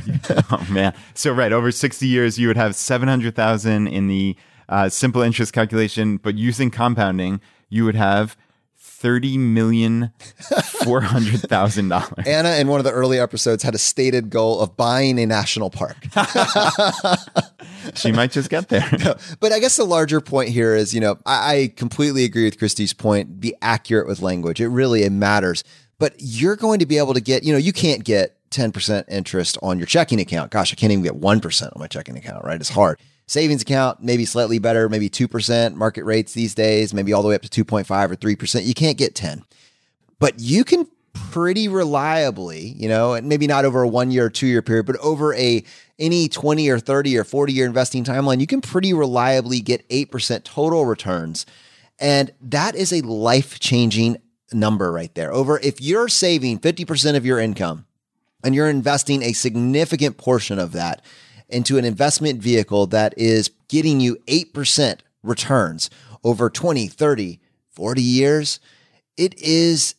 oh, man. So, right, over 60 years, you would have 700,000 in the uh, simple interest calculation, but using compounding, you would have thirty million four hundred thousand dollars. Anna, in one of the early episodes, had a stated goal of buying a national park. [LAUGHS] she might just get there. No, but I guess the larger point here is, you know, I, I completely agree with Christie's point. Be accurate with language; it really it matters. But you're going to be able to get, you know, you can't get 10% interest on your checking account. Gosh, I can't even get 1% on my checking account, right? It's hard savings account maybe slightly better maybe 2% market rates these days maybe all the way up to 2.5 or 3% you can't get 10 but you can pretty reliably you know and maybe not over a one year or two year period but over a any 20 or 30 or 40 year investing timeline you can pretty reliably get 8% total returns. And that is a life changing number right there. Over if you're saving 50% of your income and you're investing a significant portion of that into an investment vehicle that is getting you 8% returns over 20, 30, 40 years, it is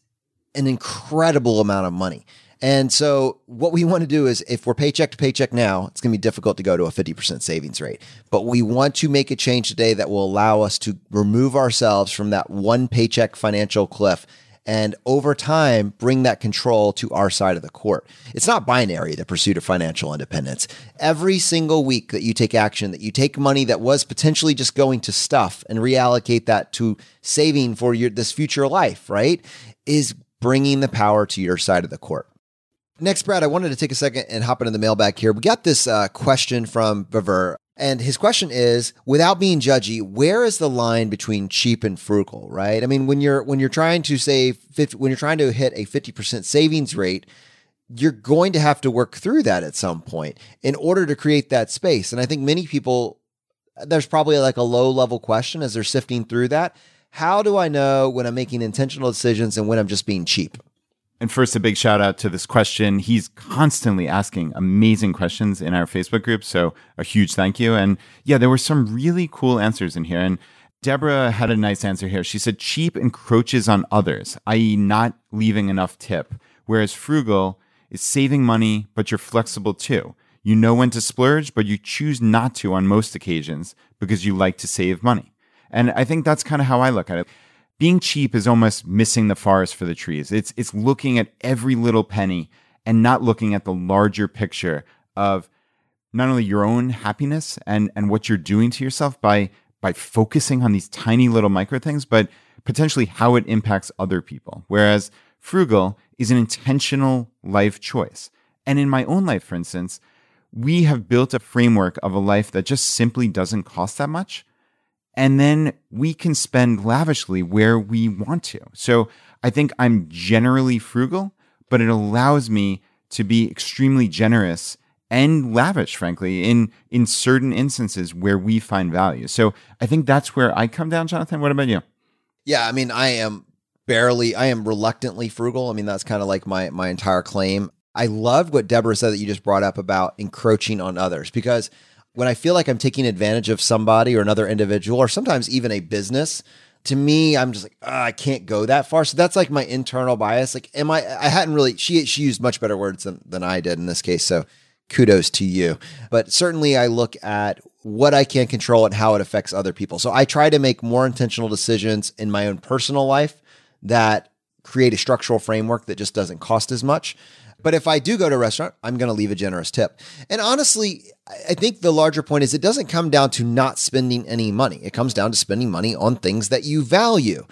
an incredible amount of money. And so, what we want to do is if we're paycheck to paycheck now, it's going to be difficult to go to a 50% savings rate. But we want to make a change today that will allow us to remove ourselves from that one paycheck financial cliff and over time bring that control to our side of the court. It's not binary, the pursuit of financial independence. Every single week that you take action, that you take money that was potentially just going to stuff and reallocate that to saving for your this future life, right? Is bringing the power to your side of the court. Next, Brad, I wanted to take a second and hop into the mailbag here. We got this uh, question from Baver. And his question is, without being judgy, where is the line between cheap and frugal, right? I mean, when you're when you're trying to save 50, when you're trying to hit a 50% savings rate, you're going to have to work through that at some point in order to create that space. And I think many people there's probably like a low level question as they're sifting through that. How do I know when I'm making intentional decisions and when I'm just being cheap? And first, a big shout out to this question. He's constantly asking amazing questions in our Facebook group. So, a huge thank you. And yeah, there were some really cool answers in here. And Deborah had a nice answer here. She said, cheap encroaches on others, i.e., not leaving enough tip, whereas frugal is saving money, but you're flexible too. You know when to splurge, but you choose not to on most occasions because you like to save money. And I think that's kind of how I look at it being cheap is almost missing the forest for the trees. It's it's looking at every little penny and not looking at the larger picture of not only your own happiness and and what you're doing to yourself by by focusing on these tiny little micro things, but potentially how it impacts other people. Whereas frugal is an intentional life choice. And in my own life, for instance, we have built a framework of a life that just simply doesn't cost that much. And then we can spend lavishly where we want to. So I think I'm generally frugal, but it allows me to be extremely generous and lavish, frankly, in in certain instances where we find value. So I think that's where I come down, Jonathan. What about you? Yeah, I mean, I am barely, I am reluctantly frugal. I mean, that's kind of like my my entire claim. I loved what Deborah said that you just brought up about encroaching on others because when I feel like I'm taking advantage of somebody or another individual or sometimes even a business, to me, I'm just like, oh, I can't go that far. So that's like my internal bias. Like, am I? I hadn't really. She she used much better words than than I did in this case. So kudos to you. But certainly, I look at what I can control and how it affects other people. So I try to make more intentional decisions in my own personal life that create a structural framework that just doesn't cost as much. But if I do go to a restaurant, I'm going to leave a generous tip. And honestly, I think the larger point is it doesn't come down to not spending any money. It comes down to spending money on things that you value.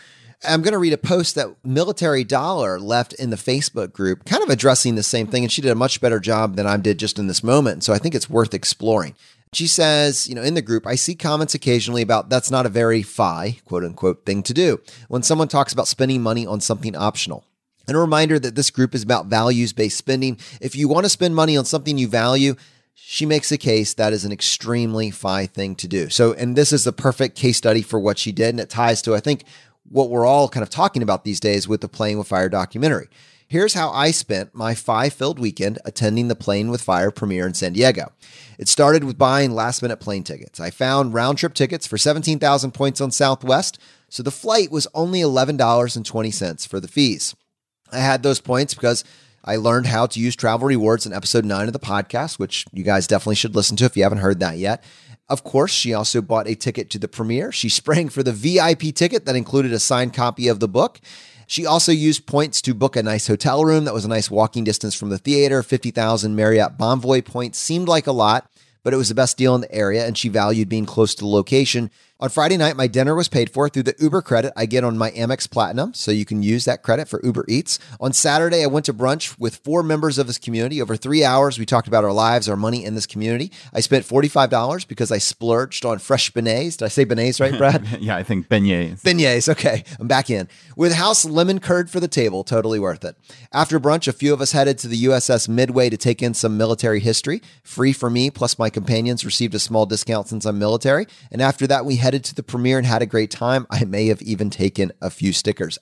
I'm going to read a post that Military Dollar left in the Facebook group, kind of addressing the same thing. And she did a much better job than I did just in this moment. So I think it's worth exploring. She says, you know, in the group, I see comments occasionally about that's not a very FI, quote unquote, thing to do when someone talks about spending money on something optional. And a reminder that this group is about values based spending. If you want to spend money on something you value, she makes a case that is an extremely FI thing to do. So, and this is the perfect case study for what she did. And it ties to, I think, what we're all kind of talking about these days with the Playing with Fire documentary. Here's how I spent my FI filled weekend attending the Playing with Fire premiere in San Diego. It started with buying last minute plane tickets. I found round trip tickets for 17,000 points on Southwest, so the flight was only $11.20 for the fees. I had those points because I learned how to use travel rewards in episode nine of the podcast, which you guys definitely should listen to if you haven't heard that yet. Of course, she also bought a ticket to the premiere. She sprang for the VIP ticket that included a signed copy of the book. She also used points to book a nice hotel room that was a nice walking distance from the theater. 50,000 Marriott Bonvoy points seemed like a lot, but it was the best deal in the area, and she valued being close to the location. On Friday night, my dinner was paid for through the Uber credit I get on my Amex Platinum, so you can use that credit for Uber Eats. On Saturday, I went to brunch with four members of this community. Over three hours, we talked about our lives, our money in this community. I spent $45 because I splurged on fresh beignets. Did I say beignets right, Brad? [LAUGHS] yeah, I think beignets. Beignets, okay. I'm back in. With house lemon curd for the table, totally worth it. After brunch, a few of us headed to the USS Midway to take in some military history. Free for me, plus my companions received a small discount since I'm military. And after that, we headed to the premiere and had a great time. I may have even taken a few stickers.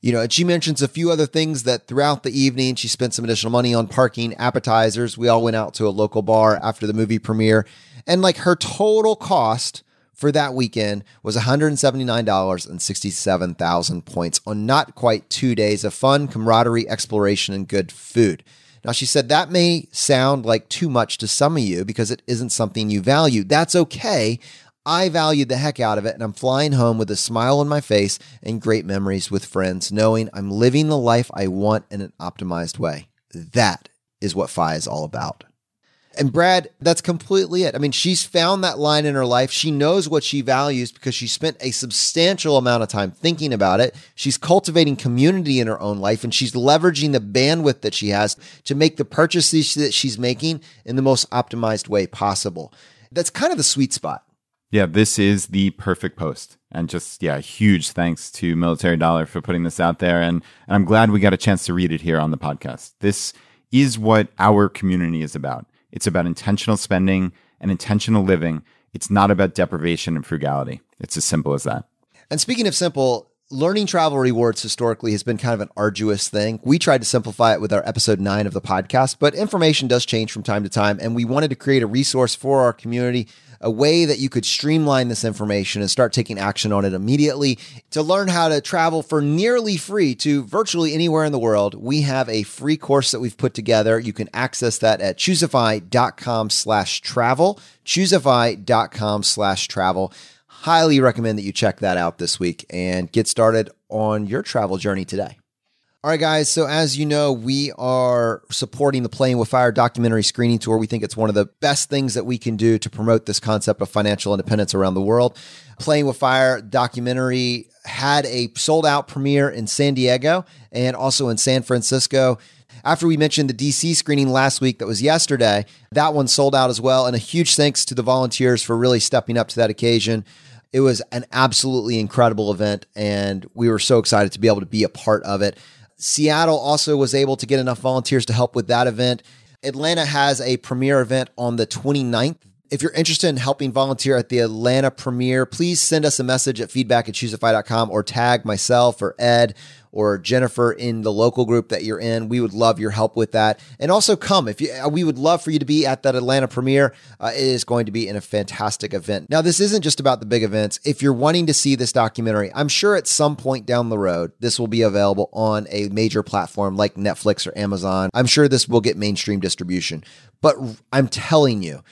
You know, and she mentions a few other things that throughout the evening she spent some additional money on parking, appetizers. We all went out to a local bar after the movie premiere. And like her total cost for that weekend was $179 and 67,000 points on not quite two days of fun, camaraderie, exploration, and good food. Now, she said that may sound like too much to some of you because it isn't something you value. That's okay. I valued the heck out of it, and I'm flying home with a smile on my face and great memories with friends, knowing I'm living the life I want in an optimized way. That is what FI is all about. And Brad, that's completely it. I mean, she's found that line in her life. She knows what she values because she spent a substantial amount of time thinking about it. She's cultivating community in her own life and she's leveraging the bandwidth that she has to make the purchases that she's making in the most optimized way possible. That's kind of the sweet spot. Yeah, this is the perfect post. And just, yeah, huge thanks to Military Dollar for putting this out there. And, and I'm glad we got a chance to read it here on the podcast. This is what our community is about. It's about intentional spending and intentional living. It's not about deprivation and frugality. It's as simple as that. And speaking of simple, learning travel rewards historically has been kind of an arduous thing. We tried to simplify it with our episode nine of the podcast, but information does change from time to time. And we wanted to create a resource for our community a way that you could streamline this information and start taking action on it immediately. To learn how to travel for nearly free to virtually anywhere in the world, we have a free course that we've put together. You can access that at choosefi.com slash travel, choosefi.com slash travel. Highly recommend that you check that out this week and get started on your travel journey today. All right, guys. So, as you know, we are supporting the Playing with Fire documentary screening tour. We think it's one of the best things that we can do to promote this concept of financial independence around the world. Playing with Fire documentary had a sold out premiere in San Diego and also in San Francisco. After we mentioned the DC screening last week, that was yesterday, that one sold out as well. And a huge thanks to the volunteers for really stepping up to that occasion. It was an absolutely incredible event, and we were so excited to be able to be a part of it. Seattle also was able to get enough volunteers to help with that event. Atlanta has a premier event on the 29th. If you're interested in helping volunteer at the Atlanta premiere, please send us a message at feedback at choosefi.com or tag myself or Ed or Jennifer in the local group that you're in. We would love your help with that. And also come if you, uh, we would love for you to be at that Atlanta premiere. Uh, it is going to be in a fantastic event. Now, this isn't just about the big events. If you're wanting to see this documentary, I'm sure at some point down the road, this will be available on a major platform like Netflix or Amazon. I'm sure this will get mainstream distribution. But I'm telling you,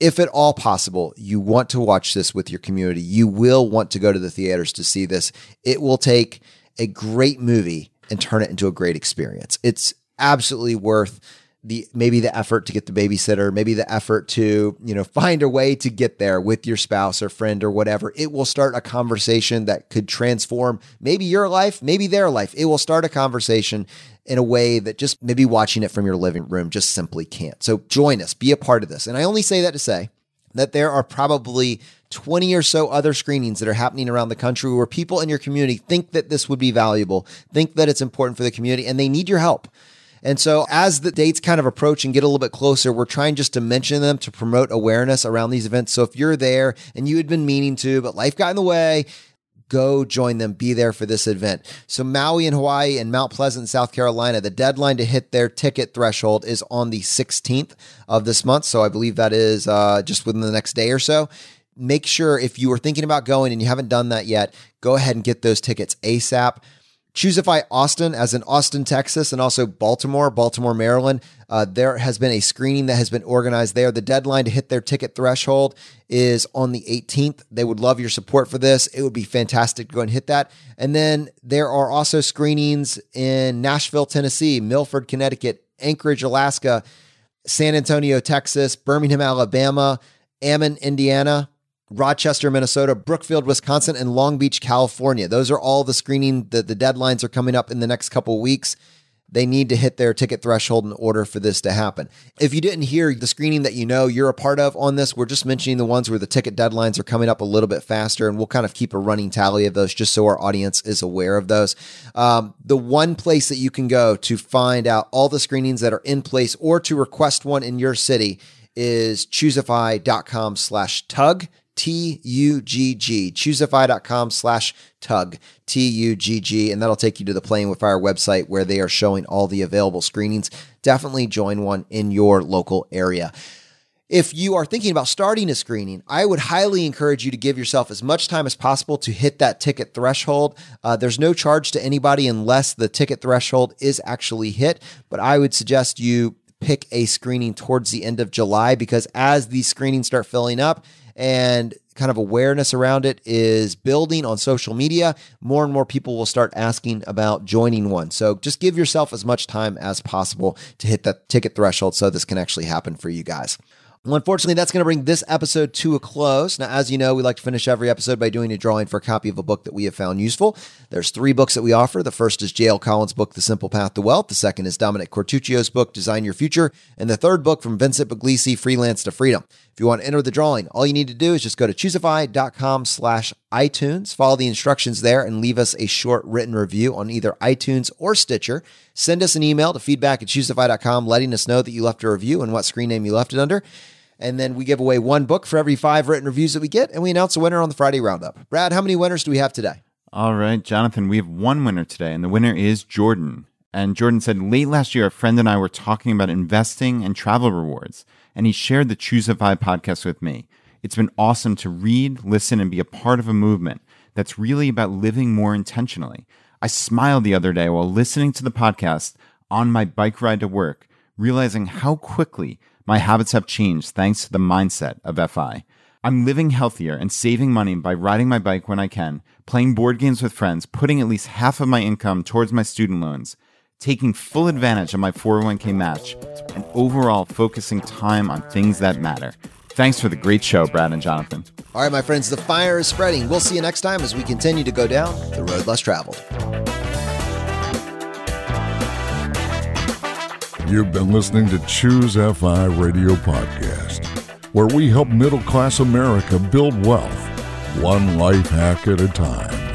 if at all possible, you want to watch this with your community, you will want to go to the theaters to see this. It will take a great movie and turn it into a great experience. It's absolutely worth the maybe the effort to get the babysitter, maybe the effort to, you know, find a way to get there with your spouse or friend or whatever. It will start a conversation that could transform maybe your life, maybe their life. It will start a conversation in a way that just maybe watching it from your living room just simply can't. So join us, be a part of this. And I only say that to say that there are probably 20 or so other screenings that are happening around the country where people in your community think that this would be valuable, think that it's important for the community, and they need your help. And so, as the dates kind of approach and get a little bit closer, we're trying just to mention them to promote awareness around these events. So, if you're there and you had been meaning to, but life got in the way, go join them, be there for this event. So, Maui in Hawaii and Mount Pleasant, South Carolina, the deadline to hit their ticket threshold is on the 16th of this month. So, I believe that is uh, just within the next day or so make sure if you are thinking about going and you haven't done that yet, go ahead and get those tickets ASAP. ChooseFI Austin, as in Austin, Texas, and also Baltimore, Baltimore, Maryland. Uh, there has been a screening that has been organized there. The deadline to hit their ticket threshold is on the 18th. They would love your support for this. It would be fantastic to go and hit that. And then there are also screenings in Nashville, Tennessee, Milford, Connecticut, Anchorage, Alaska, San Antonio, Texas, Birmingham, Alabama, Ammon, Indiana, Rochester, Minnesota, Brookfield, Wisconsin, and Long Beach, California. Those are all the screening that the deadlines are coming up in the next couple weeks. They need to hit their ticket threshold in order for this to happen. If you didn't hear the screening that you know you're a part of on this, we're just mentioning the ones where the ticket deadlines are coming up a little bit faster, and we'll kind of keep a running tally of those just so our audience is aware of those. Um, the one place that you can go to find out all the screenings that are in place or to request one in your city is choosefi.com slash tugg. T U G G. ChooseFI.com slash tugg. T U G G. And that'll take you to the Playing with Fire website where they are showing all the available screenings. Definitely join one in your local area. If you are thinking about starting a screening, I would highly encourage you to give yourself as much time as possible to hit that ticket threshold. Uh, there's no charge to anybody unless the ticket threshold is actually hit, but I would suggest you pick a screening towards the end of July because as these screenings start filling up, and kind of awareness around it is building on social media, more and more people will start asking about joining one. So just give yourself as much time as possible to hit that ticket threshold so this can actually happen for you guys. Well, unfortunately, that's going to bring this episode to a close. Now, as you know, we like to finish every episode by doing a drawing for a copy of a book that we have found useful. There's three books that we offer. The first is J.L. Collins' book, The Simple Path to Wealth. The second is Dominic Quartuccio's book, Design Your Future. And the third book from Vincent Pugliese, Freelance to Freedom. If you want to enter the drawing, all you need to do is just go to choosefi.com slash iTunes, follow the instructions there, and leave us a short written review on either iTunes or Stitcher. Send us an email to feedback at choosefi.com letting us know that you left a review and what screen name you left it under. And then we give away one book for every five written reviews that we get, and we announce a winner on the Friday Roundup. Brad, how many winners do we have today? All right, Jonathan, we have one winner today, and the winner is Jordan. And Jordan said, late last year, a friend and I were talking about investing and travel rewards, and he shared the ChooseFI podcast with me. It's been awesome to read, listen, and be a part of a movement that's really about living more intentionally. I smiled the other day while listening to the podcast on my bike ride to work, realizing how quickly my habits have changed thanks to the mindset of FI. I'm living healthier and saving money by riding my bike when I can, playing board games with friends, putting at least half of my income towards my student loans, taking full advantage of my 401k match, and overall focusing time on things that matter. Thanks for the great show, Brad and Jonathan. All right, my friends, the fire is spreading. We'll see you next time as we continue to go down the road less traveled. You've been listening to Choose FI Radio Podcast, where we help middle class America build wealth, one life hack at a time.